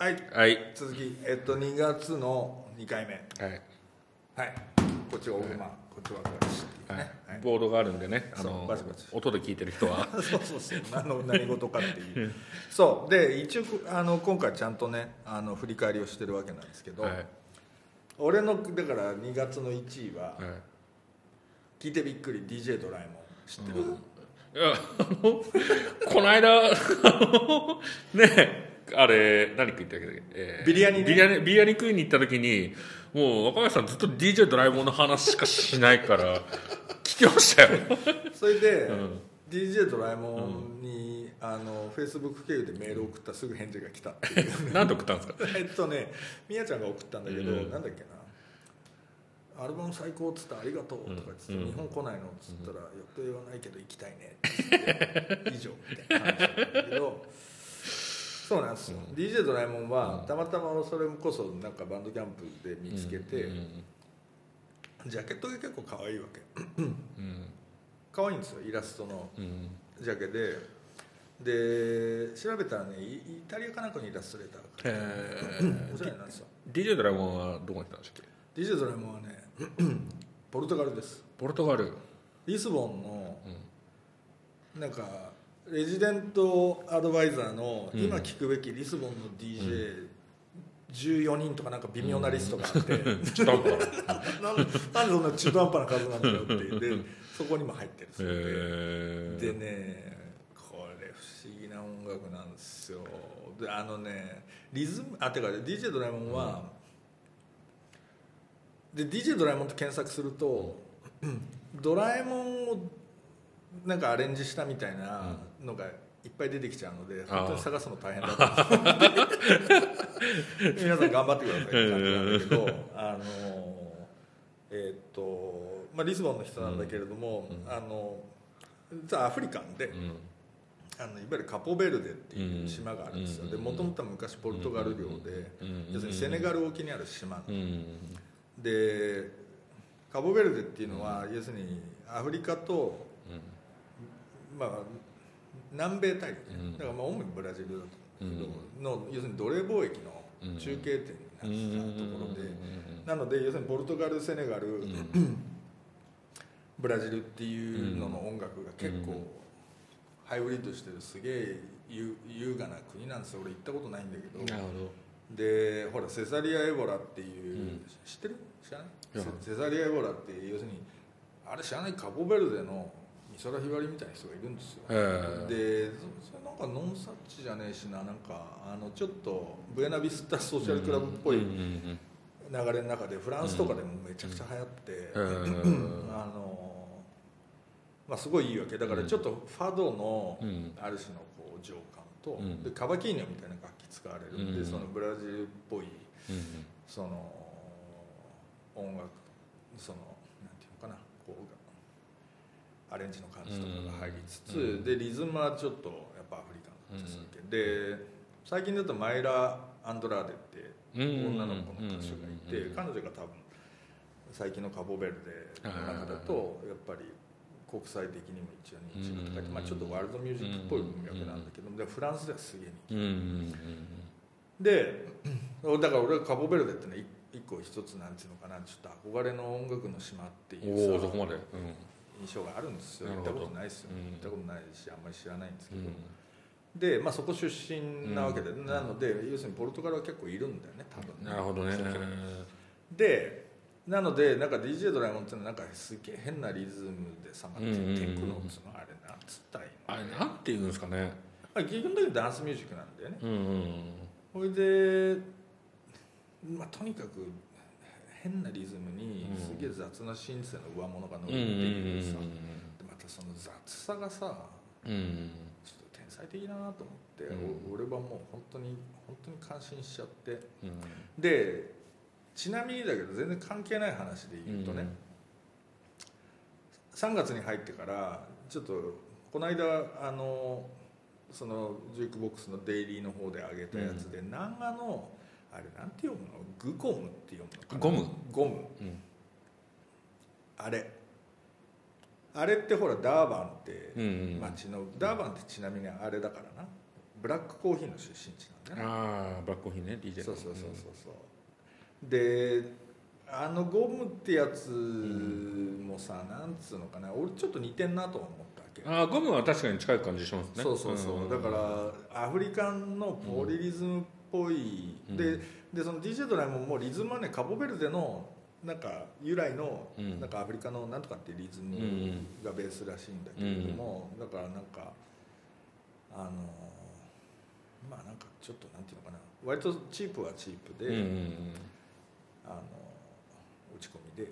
はい。はい。続きえっと2月の2回目。はい、はい。こっちがオフマン、こっちは私ってい。うね、はい。ボードがあるんでね。あのバチバチ。音で聞いてる人は。そうそうそう。何の何事かっていう。そう。で一応あの今回ちゃんとねあの振り返りをしてるわけなんですけど、はい、俺のだから2月の1位は、はい。聞いてびっくり DJ ドラえもん。知ってる、いやあのこの間あのねあれ何食いったっけ、えービリヤニね。ビリヤニビリヤニ食いに行った時にもう若林さんずっと DJ ドラえもんの話しかしないから 聞きましたよ。それで、うん。DJ ドラえもんに、あの Facebook 経由でメールを送ったらすぐ返事が来たっていう。何で送ったんですか？えっとねみやちゃんが送ったんだけど、うん。なんだっけな？アルバム最高っつったらありがとうとか言って、うん。日本来ないのっつったら、予定はないけど行きたいねって言って以上みたいな話だけどそうなんですよ、DJ ドラえもんはたまたまそれこそなんかバンドキャンプで見つけて、うんジャケットが結構可愛いわけ。うん。可愛いんですよ。イラストのうん。ジャケで。で調べたらねイイタリアかなんかのイラストレーターがえおしゃれなんですよ。DJ ドラえもんはどこに行ったんでしたっけ？DJ ドラえもんはね ポルトガルです。ポルトガル。リスボンのなんかレジデントアドバイザーのうん。今聞くべきリスボンの DJ14 人とかなんか微妙なリストがあって、ちょっと待っ なんなんでそんな中途半端な数なんだよってでそこにも入ってるたへえでねこれ不思議な音楽なんですよ。であのねリズムあてか DJ ドラえもんは、で DJ ドラえもんって検索すると、ドラえもんをなんかアレンジしたみたいなのがいっぱい出てきちゃうので、本当に探すの大変だと思 皆さん頑張ってくださいって感じなんだけど、あのえーっと、まあ、リスボンの人なんだけれども、あの実はアフリカンで、うん。あのいわゆるカポベルデっていう島があるんですよ、うん。でもともとは昔ポルトガル領で、うん。要するにセネガル沖にある島、うん。でカポベルデっていうのは、要するにアフリカと、まあ、南米大陸、うん。だからまあ主にブラジルだと思うけど、の要するに奴隷貿易の中継点になってたところで、なので要するにポルトガルセネガル、ブラジルっていうのの音楽が結構ハイブリッドしてるすげえ優優雅な国なんですよ。俺行ったことないんだけど。なるほでほらセサリア・エボラっていう、うん。知ってる？知らない？セサリア・エボラって要するにあれ知らない？カポベルデの美空ひばりみたいな人がいるんですよ。えでそそれなんかノンサッチじゃねえしななんかあのちょっとブエナビスタソーシャルクラブっぽい流れの中でフランスとかでもめちゃくちゃ流行って、うんあのまあすごいいいわけ。だからちょっとファドのうん。ある種のこう情感と、うん。でカバキーニョみたいな楽器使われるんで、うん。そのブラジルっぽいうん。その音楽そのなんていうのかなこうアレンジの感じとかが入りつつ、うん。でリズムはちょっとやっぱアフリカンな感じするわけ、で最近だとマイラ・アンドラーデってうん。女の子の歌手がいて、うん彼女が多分最近のカボベルデの中だとやっぱり国際的にも一応認知が高い、うん。まあ、ちょっとワールドミュージックっぽい音楽なんだけど、でフランスではすげえ人気。うんうんで だから俺はカボベルデってね一一個一つなんていうのかなちょっと憧れの音楽の島ってうんいうさそこまで？うん印象があるんですよ。行ったことないですよ、うん。行ったことないしあんまり知らないんですけど、うん。で、まあ、そこ出身なわけで、うん。なので要するにポルトガルは結構いるんだよね多分ね。なるほどね。でなのでなんか DJ ドラえもんっていうのはなんかすげえ変なリズムでさ、まあ、テうんうんうんクノっつうのあれなんつったらいいのあれなんていうんですかね。まあ、基本的にダンスミュージックなんだよね。うんうん。それで、まあ、とにかく変なリズムにうん。すげえ雑なシンセの上物が乗るっていうさ、でまたその雑さがさちょっと天才的だなと思って、うん。お俺はもう本当に本当に感心しちゃって。うん。でちなみにだけど全然関係ない話で言うとね、3月に入ってからちょっとこの間あのそのジュークボックスのデイリーの方で上げたやつで、南画のあれなんて読むの？グコムって読むのかな？ゴム。ゴム。うん。あれ。あれってほらダーバンってうんうん町のダーバンってちなみにあれだからな。ブラックコーヒーの出身地なんかな。ああブラックコーヒーね DJ そうそうそうそうそう。であのゴムってやつもさ、なんつうのかな。俺ちょっと似てんなとは思ったわけああゴムは確かに近い感じしますね。そうそうそう、だからアフリカンのポリリズムっぽい、うん。ででその DJ ドラえもんもリズムはねカボベルデのなんか由来の、うん。なんかアフリカのなんとかっていうリズムうんがベースらしいんだけれども、だからなんかあのまあなんかちょっとなんていうのかな。割とチープはチープで、あの打ち込みで。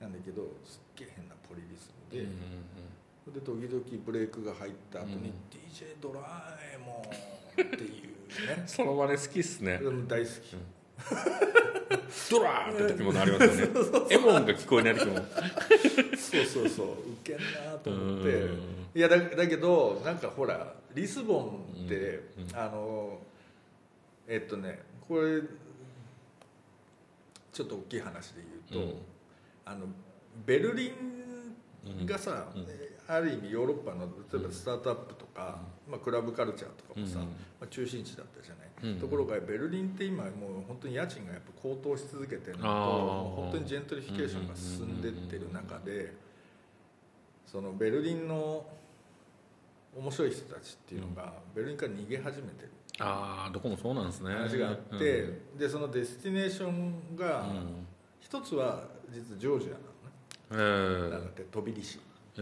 なんだけどすっげえ変なポリリズムで。で時々ブレイクが入った後にうん DJ ドラえもんっていうね。その場で好きっすね。大好き。ドラーって時もありますよね。エモンが聞こえない時も。そうそうそう。ウケんなと思って。うん。いやだだけどなんかほらリスボンって、うんあのえっとねこれちょっと大きい話で言うと、うん。あのベルリンがさ、うん。ある意味ヨーロッパの例えばスタートアップとか、まあ、クラブカルチャーとかもさ、うんまあ、中心地だったじゃない、うんところがベルリンって今もう本当に家賃がやっぱ高騰し続けてるのと本当にジェントリフィケーションが進んでってる中でそのベルリンの面白い人たちっていうのがベルリンから逃げ始めてるああどこもそうなんですね話があって、でその destination がうん一つは実はジョージアなのねえなんだって飛び利市え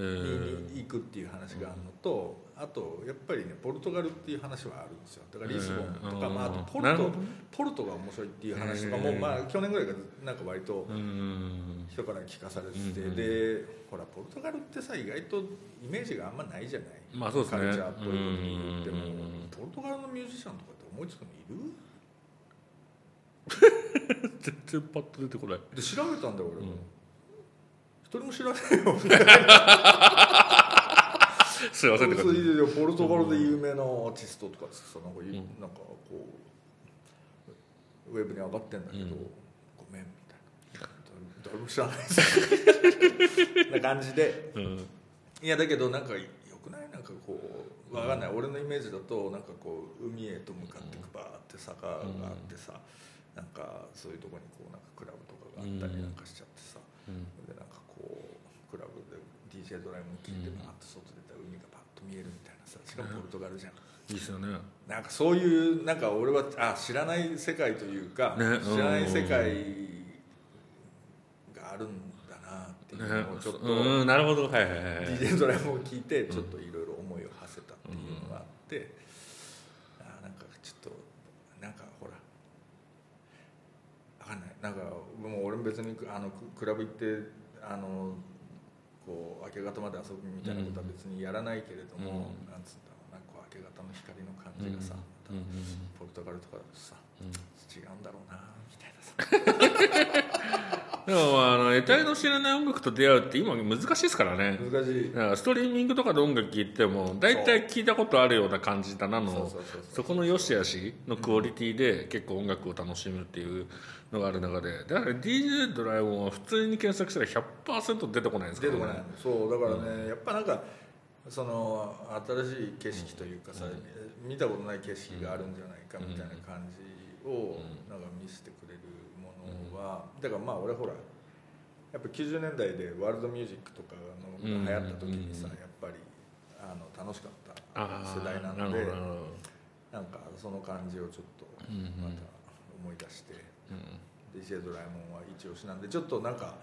に行くっていう話があるのと、あとやっぱりねポルトガルっていう話はあるんですよ。だからリスボンとか、うんまあ、あとポルトポルトが面白いっていう話とかも、うんまあ、去年ぐらいからなんか割とうん人から聞かされてて、うんでほらポルトガルってさ意外とイメージがあんまないじゃない、まあそうですね。カルチャーっぽいことに言っても、うん。ポルトガルのミュージシャンとかって思いつくのいる？全然パッと出てこない。で調べたんだよ俺も、うん。一人も知らないよ すいませんそういやポルトガルで有名なアーティストとかさなんか,、ん。なんかこうウェブに上がってんだけど、うん。ごめんみたいな。誰も知らないです。な感じで。うんいやだけどなんかよくない？なんかこうわかんない、俺のイメージだとなんかこう海へと向かってくバーって坂があってさ、なんかそういうとこにこうなんかクラブとかがあったりなんかしちゃってさ、うん。でなんかこうクラブで DJ ドラえもん聞いてうんバーッと外出たら海がパッと見えるみたいなさしかもポルトガルじゃん、いいっすよね。なんかそういうなんか俺はあ知らない世界というか、ね知らない世界があるんだなっていうねのをちょっと、うんなるほど。はいはいはい DJ ドラえもんを聞いてちょっといろいろ思いを馳せたっていうのがあって、あなんかちょっとなんかほらわかんない。なんかもう俺も別にあのククラブ行ってあのこう明け方まで遊ぶみたいなことは別にやらないけれども、うん。なんつうんだろうなんかこう明け方の光の感じがさ、うん。うん。ポルトガルとかだとさうん。違うんだろうなみたいなさ でもあの得体の知らない音楽と出会うって今難しいですからね。難しい。だからストリーミングとかで音楽聴いても大体聞いたことあるような感じだなの。そこの良し悪しのクオリティで結構音楽を楽しむっていうのがある中で。だから DJ ドラえもんは普通に検索したら100%出てこないですからね。出てこない。そうだからね、やっぱなんかその新しい景色というかさ、見たことない景色があるんじゃないかみたいな感じをなんか見せてくれるものは、だからまあ俺ほらやっぱ90年代でワールドミュージックとかのが流行った時にさ、うんやっぱりあの楽しかった世代ななのでなんかその感じをちょっとうんうん。また思い出して。うん DJ ドラえもんは一押しなんでちょっとなんか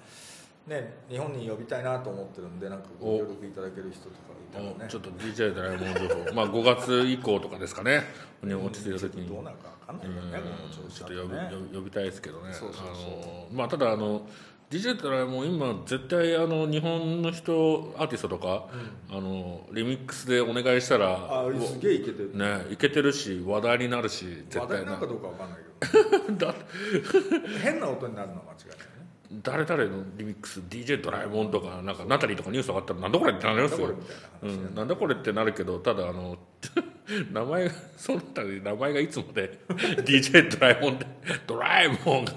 ね日本に呼びたいなと思ってるんでなんかごお。協力いただける人とかいたらね。おちょっと DJ ドラえもん情報。まあ5月以降とかですかね。に落ち着いた時に。どうなるか分かんないよねこの調子ちょっと呼び,、呼びたいですけどね。まあただあの DJ ドラえもん今絶対あの日本の人アーティストとか、あのリミックスでお願いしたらあすげえいけてる。ねいけてるし話題になるし絶対な。話題なんかどうか分かんないけど。だ変な音になるのは間違いないね誰々のリミックス DJ ドラえもんとかなんかナタリーとかニュース上がったらなんだこれってなりますよ。なんだこれってなるけどただあの 名前がその他で名前がいつもで DJ ドラえもんでドラえもんが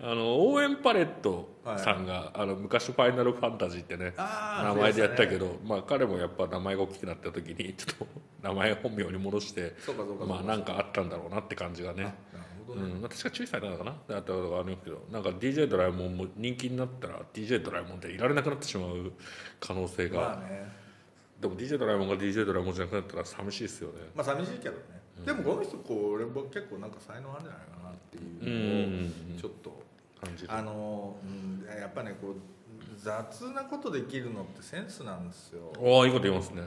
あの応援パレットさんが、あの昔「ファイナルファンタジー」ってね名前でやったけそど、まあ彼もやっぱ名前が大きくなった時にちょっと名前本名に戻してまあなんかあったんだろうなって感じがねどね、うん、確か注意されたのかな。あったことがあるけどなんか DJ ドラえもんも人気になったら DJ ドラえもんでいられなくなってしまう可能性が、まあね。でも DJ ドラえもんが DJ ドラえもんじゃなくなったら寂しいですよね。まあ寂しいけどね、でもこの人こう俺も結構なんか才能あるんじゃないかなってうんいうのをちょっと。感じるあの、うん、やっぱねこう雑なことできるのってセンスなんですよ。おおいいこと言いますね。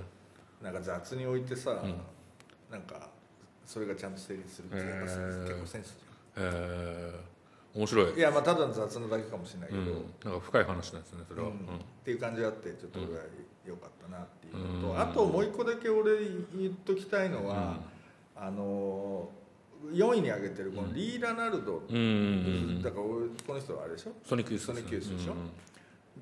なんか雑に置いてさ、ん。なんかそれがちゃんと成立するってやっぱへー結構センスえー、面白い。いやまあただの雑なだけかもしれないけど、うん、なんか深い話なんですねそれは、うん。っていう感じがあってちょっと俺は良かったなっていうのと、うん。あともう一個だけ俺言っときたいのは、あの4位に挙げてるこのリー・ラナルド、うん。だから俺この人はあれでしょ？ソニックユースでしょ？うん。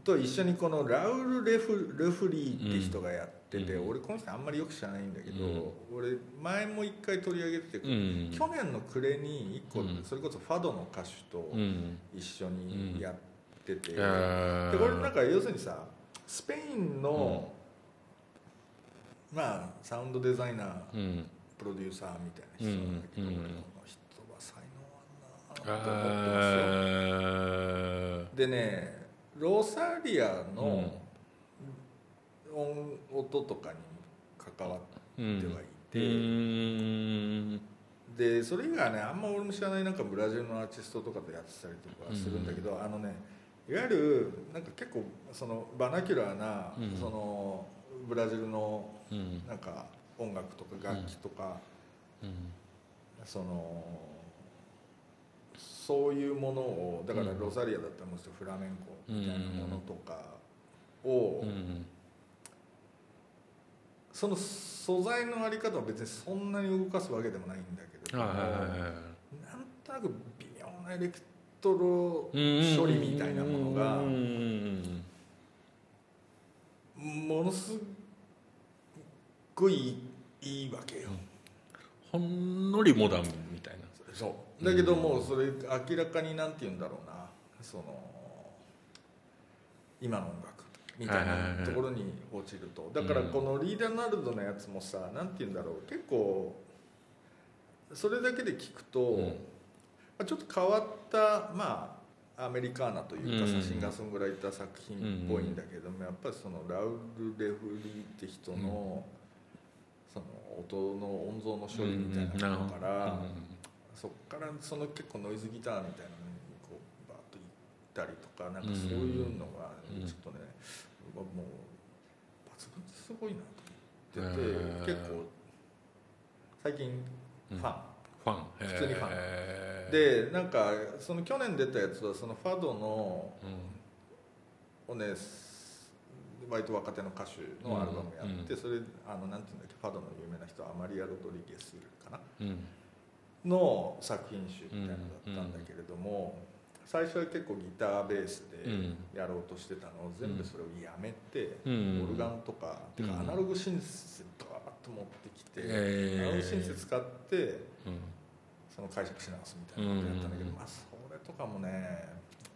と一緒にこのラウル・レフレフリーって人がやってて、うん。俺この人あんまりよく知らないんだけど、うん。俺前も一回取り上げてて、うん。去年の暮れに1個、うん。それこそファドの歌手とうん。一緒にやってて、えー。でこれなんか要するにさスペインの、まあサウンドデザイナーうん。プロデューサーみたいな人なんだけど、うん。うんこの人は才能あんなと思ってますよ、えでねロサリアの音音とかに関わっー、てはいて、うん。でそれ以外はねあんま俺も知らないなんかブラジルのアーティストとかとやってたりとかするんだけど、あのねいわゆるなんか結構そのバナキュラーな、うん。そのブラジルのうん。なんか音楽とか楽器とか、うん。そのそういうものをだからうん。ロザリアだったらもうフラメンコみたいなものとかを、うんその素材のあり方は別にそんなに動かすわけでもないんだけれども、はいはいはいはいなんとなく微妙なエレクトロ処理みたいなものがうんものすごいいいわけよ。ほんのりモダンみたいな。そう。だけどもうそれ明らかになんて言うんだろうな。その今の音楽みたいなところに落ちると。だからこのリーダーナルドのやつもさなんて言うんだろう。結構それだけで聞くと、うん。まあちょっと変わったまあアメリカーナというかシンガーソングライター作品っぽいんだけどもやっぱりそのラウル・レフリーって人のその音の音像の処理みたいなものから、そっからその結構ノイズギターみたいなのにこうバーッと行ったりとかなんかそういうのがうん。ちょっとね、もう抜群にすごいなと思ってて、へー。結構最近ファン、ファン。普通にファン。ンでなんかその去年出たやつはそのファドのうんをね割と若手の歌手のアルバムやって、それあのなんていうんだっけファドの有名な人アマリア・ロドリゲスかな？うん。の作品集みたいなのだったんだけれども、最初は結構ギターベースでうん。やろうとしてたのを全部それをやめて、うん。オルガンとか、てかうん。アナログシンセバーッと持ってきて、えー。アナログシンセ使ってうん。その解釈し直すみたいなことやったんだけど、うん。まあそれとかもね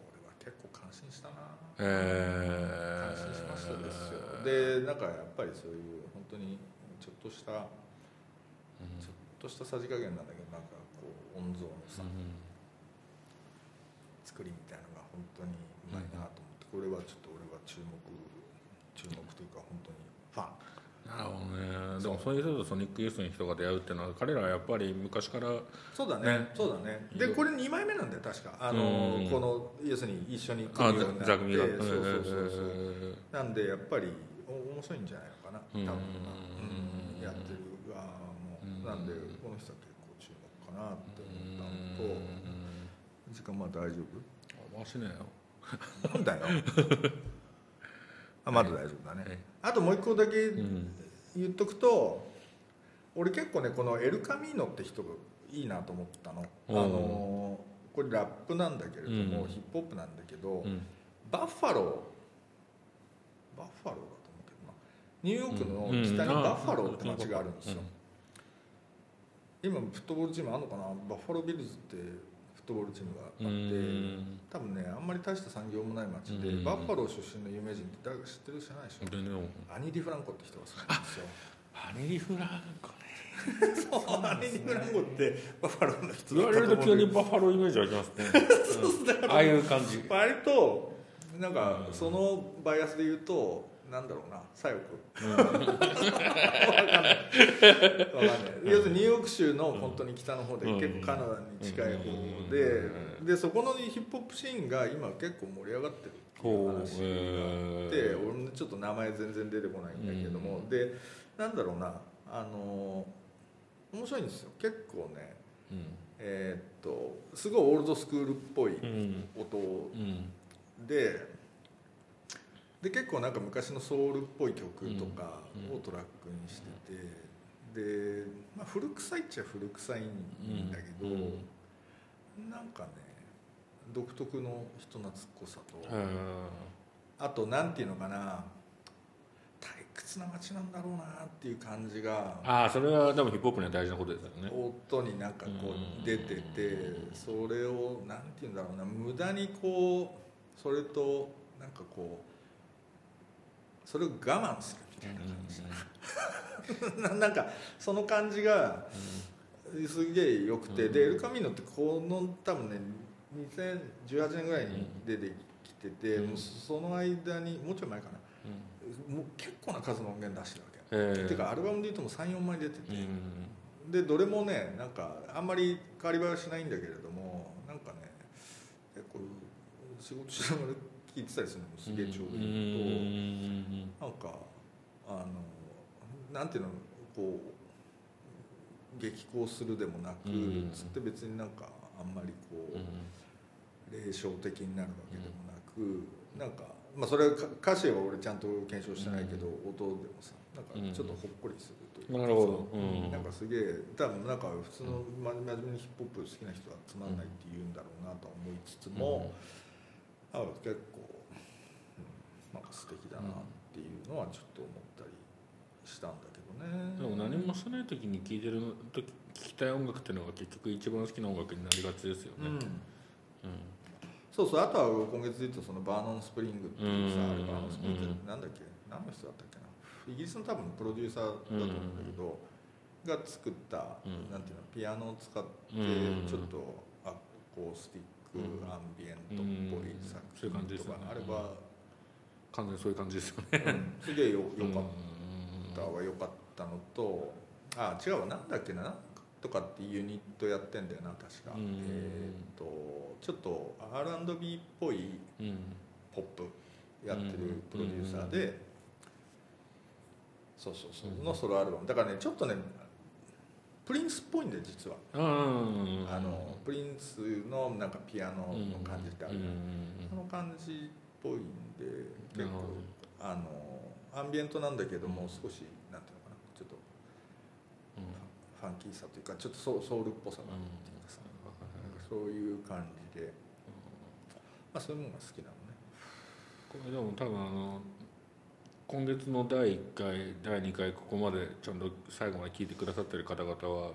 俺は結構感心したな。え感心しましたですよ。でなんかやっぱりそういう本当にちょっとしたちょっとしたさじ加減なんだけどなんかこう音像のさ、作りみたいなのが本当にうまいなと思って、これはちょっと俺は注目。注目というか本当にファン。なるほどね。でもそういう人とソニックユースの人が出会うっていうのは彼らはやっぱり昔からそうだね。ねそうだね。でこれ2枚目なんだよ確かあの、うん。この要するに一緒にあ組むようになってそうそうそうそうなんでやっぱりお面白いんじゃないのかな。多分な、うん。うんやってる側も、うんなんでこの人は結構注目かなって思ったのと、時間まだ大丈回しねよ。夫なんだよ。あまだ大丈夫だね、はいあともう一個だけうん。言っとくと、俺結構ねこのエル・カミーノって人がいいなと思ったの、あのこれラップなんだけれども、うん。ヒップホップなんだけど、うん。バッファロー。バッファローだと思うけどな。ニューヨークの北にバッファローって街があるんですよ、今フットボールチームあるのかな？バッファロービルズってフットボールチームがあって多分ねあんまり大した産業もない町でバッファロー出身の有名人って誰か知ってる知らないでしょ？アニ・ディ・フランコって人がそうなんですよ。アニ・ディ・フランコね。そうアニ・ディ・フランコってバッファローの人言われると急にバッファローイメージあります ね、うん、ああいう感じ。割となんかそのバイアスで言うとなんだろうな。左翼、うん、分かんない。分かんない。要するにニューヨーク州の本当に北の方で、結構カナダに近い方で、でそこのヒップホップシーンが今結構盛り上がってるっていう話があって俺もちょっと名前全然出てこないんだけども、でなんだろうな。あの面白いんですよ。結構ね、えっとすごいオールドスクールっぽい音で、で結構なんか昔のソウルっぽい曲とかをトラックにしてて、で、まあ、古臭いっちゃ古臭いんだけど、うん、なんかね独特の人懐っこさと、あとなんていうのかな退屈な街なんだろうなっていう感じがああそれは多分ヒップホップには大事なことですよね。音になんかこう出ててそれをなんていうんだろうな無駄にこうそれとなんかこうそれを我慢するみたいな感じ、なんかその感じがすげえよくて、でエルカミーノってこの多分ね2018年ぐらいに出てきてて、もうその間にもうちょい前かな、もう結構な数の音源出してるわけ、え。ー、っていうかアルバムでいうとも34枚出てて、でどれもねなんかあんまり変わり映えはしないんだけれどもなんかね結構仕事しながら聞いてたりするのもすげえちょうどいいとなんかあのなんていうのこう激高するでもなくつって別になんかあんまりこう霊障的になるわけでもなくなんかまあそれは歌詞は俺ちゃんと検証してないけど音でもさなんかちょっとほっこりするというかなるほど、なんかすげえ多分なんか普通の真面目にヒップホップ好きな人はつまんないって言うんだろうなと思いつつも、あ結構、うん、なんか素敵だなっていうのはちょっと思ったりしたんだけどね。でも何もしない時に聴いてる時聴きたい音楽っていうのが結局一番好きな音楽になりがちですよね、うん、うん、そうそうあとは今月で言うとそのバーノン・スプリングっていうさ、バーノン・スプリングってなんだっけ？何の人だったっけな？イギリスの多分プロデューサーだと思うんだけど、が作った、うん、なんていうのピアノを使ってちょっとアコースティックアンビエントっぽい作品とかあれば、完全にそういう感じですよね、すげえよよかったはよかったのとあ違うわなんだっけなとかってユニットやってんだよな確か、えっ、とちょっと R&B っぽいポップやってるプロデューサーで、そうそうそうのソロアルバム。だからねちょっとねプリンスっぽいんで実は、あのプリンスのなんかピアノの感じってあるじゃん、その感じっぽいんで結構あのアンビエントなんだけども少しなんていうのかなちょっと、ファンキーさというかちょっとソソウルっぽさがあるっていうかさ、そういう感じで、まあそういうものが好きなのね。これでも多分あの今月の第1回第2回ここまでちゃんと最後まで聞いてくださってる方々は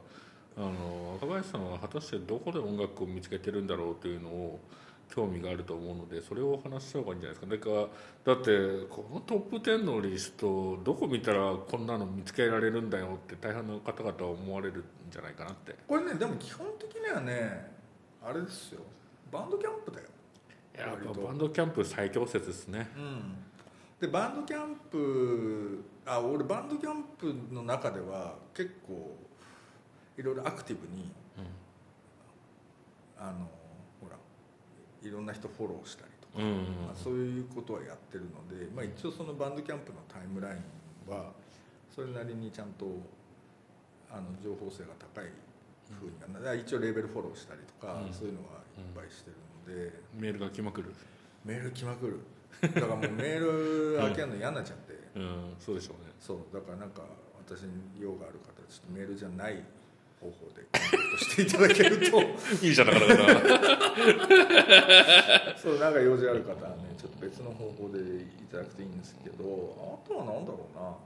あの若林さんは果たしてどこで音楽を見つけてるんだろうというのを興味があると思うのでそれをお話しした方がいいんじゃないですか。だからだってこのトップ10のリストどこ見たらこんなの見つけられるんだよって大半の方々は思われるんじゃないかなって。これねでも基本的にはねあれですよ。バンドキャンプだよいやバンドキャンプ最強説ですねうん。でバンドキャンプあ俺バンドキャンプの中では結構いろいろアクティブに、うん、あのほらいろんな人フォローしたりとか、うんうんうん、まあ、そういうことはやってるので、まあ、一応そのバンドキャンプのタイムラインはそれなりにちゃんとあの情報性が高いふうに、うん、一応レーベルフォローしたりとか、うん、そういうのはいっぱいしてるので、メールが来まくる？メール来まくる。だからもうメール開けるの嫌になっちゃって、うん、そうでしょうね。そう。だからなんか私に用がある方ちょっとメールじゃない方法でコンタクトしていただけるといいじゃなかなか そうなんか用事ある方はねちょっと別の方法でいただくといいんですけどあとは何だろうな。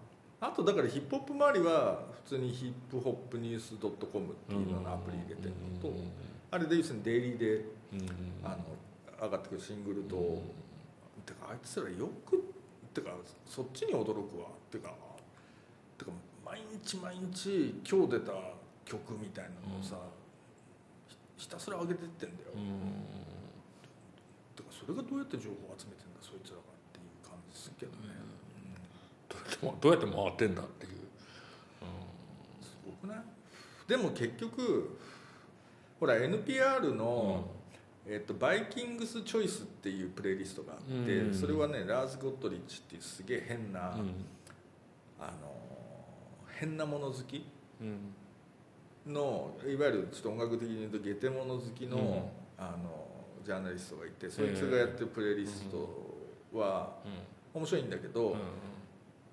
あとだからヒップホップ周りは普通にヒップホップニュースドットコムっていうののアプリ入れてるのと、あれで要するにデイリーでうんあの上がってくるシングルと、うんてかあいつらよくてかそっちに驚くわ。ってかてか毎日毎日今日出た曲みたいなのをさ、ひひたすら上げてってんだよ、うん。てかそれがどうやって情報を集めてんだそいつらがっていう感じですけどね、どうやってどうやって回ってんだっていう、すごくない？でも結局ほら NPR の、えっとバイキングスチョイスっていうプレイリストがあって、うん。それはねラーズ・ゴットリッチっていうすげえ変な、うん。あの変なもの好きうんのいわゆるちょっと音楽的に言うとゲテモノ好きの,、うん。あのジャーナリストがいてそいつがやってるプレイリストは面白いんだけど、うん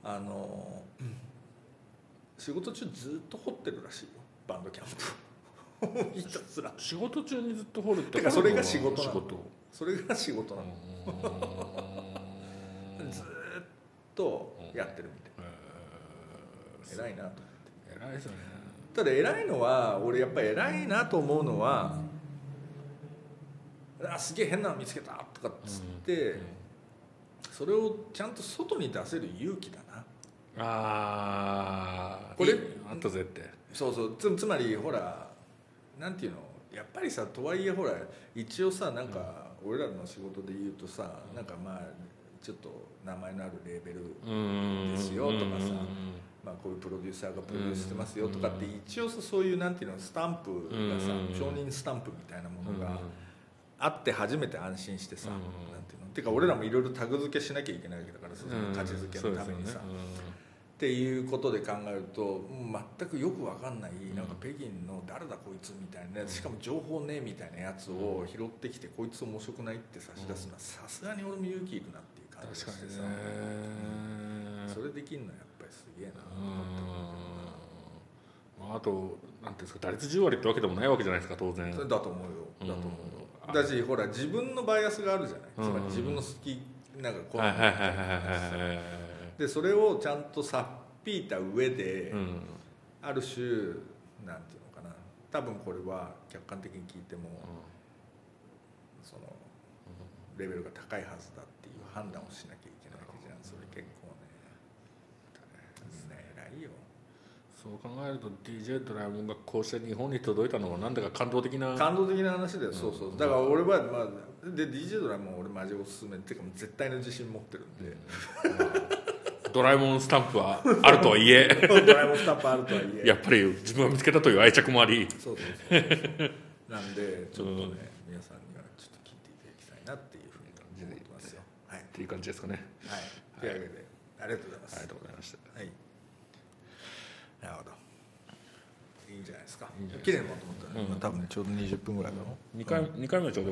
あの仕事中ずっと掘ってるらしいよ。バンドキャンプ。ひたすら。仕事中にずっと掘るっててかそれが仕事なの。仕事。それが仕事なの、ずーっとやってるみたいな。偉いなと思って。偉いですよねただ偉いのは俺やっぱり偉いなと思うのはあすげえ変なの見つけたとかっつって、それをちゃんと外に出せる勇気だな。ああこれあったぜって。そうそう。つつまりほらなんていうの？やっぱりさとはいえほら一応さなんか俺らの仕事で言うとさなんかまあちょっと名前のあるレーベルですよとかさまあ、こういうプロデューサーがプロデュースしてますよとかって一応さそういうなんていうのスタンプがさうん。承認スタンプみたいなものがあって初めて安心してさうん。なんていうの。てか俺らもいろいろタグ付けしなきゃいけないわけだからさその価値付けのためにさ。っていうことで考えると全くよくわかんないなんか北京の誰だこいつみたいなしかも情報ねみたいなやつを拾ってきてこいつ面白くないって差し出すのはさすがに俺も勇気いるなっていう感じがしてさ。それできんのやっぱりすげえなうんあとなんていうんですか打率10割ってわけでもないわけじゃないですか当然。それだと思うよ。だと思う。ようんだしほら自分のバイアスがあるじゃない。つまりうん自分の好きなんかこうはいはいはいはいはいはい。でそれをちゃんとさっぴいた上で、うん。ある種なんていうのかな。多分これは客観的に聞いても、そのレベルが高いはずだっていう判断をしなきゃいけないわけじゃん。それ結構ねね偉いよそう考えると DJ ドラえもんがこうして日本に届いたのはなんだか感動的な感動的な話だよ、そうそうだから俺は、まあ、で DJ ドラえもん俺マジおすすめっていうかもう絶対の自信持ってるんで、ドラえもんスタンプはあるとはいえドラえもんスタンプあるとはいえやっぱり自分が見つけたという愛着もありそうそうそうなんでちょっとね、皆さんにはちょっと聞いていただきたいなっていうふうに思ってますよはい、っていう感じですかねはい、というわけで、ありがとうございますありがとうございましたはい。なるほど。いいんじゃないですか。綺麗にまとまったね。うんまあ多分ねちょうど20分ぐらいだろう。2回二回目ちょうど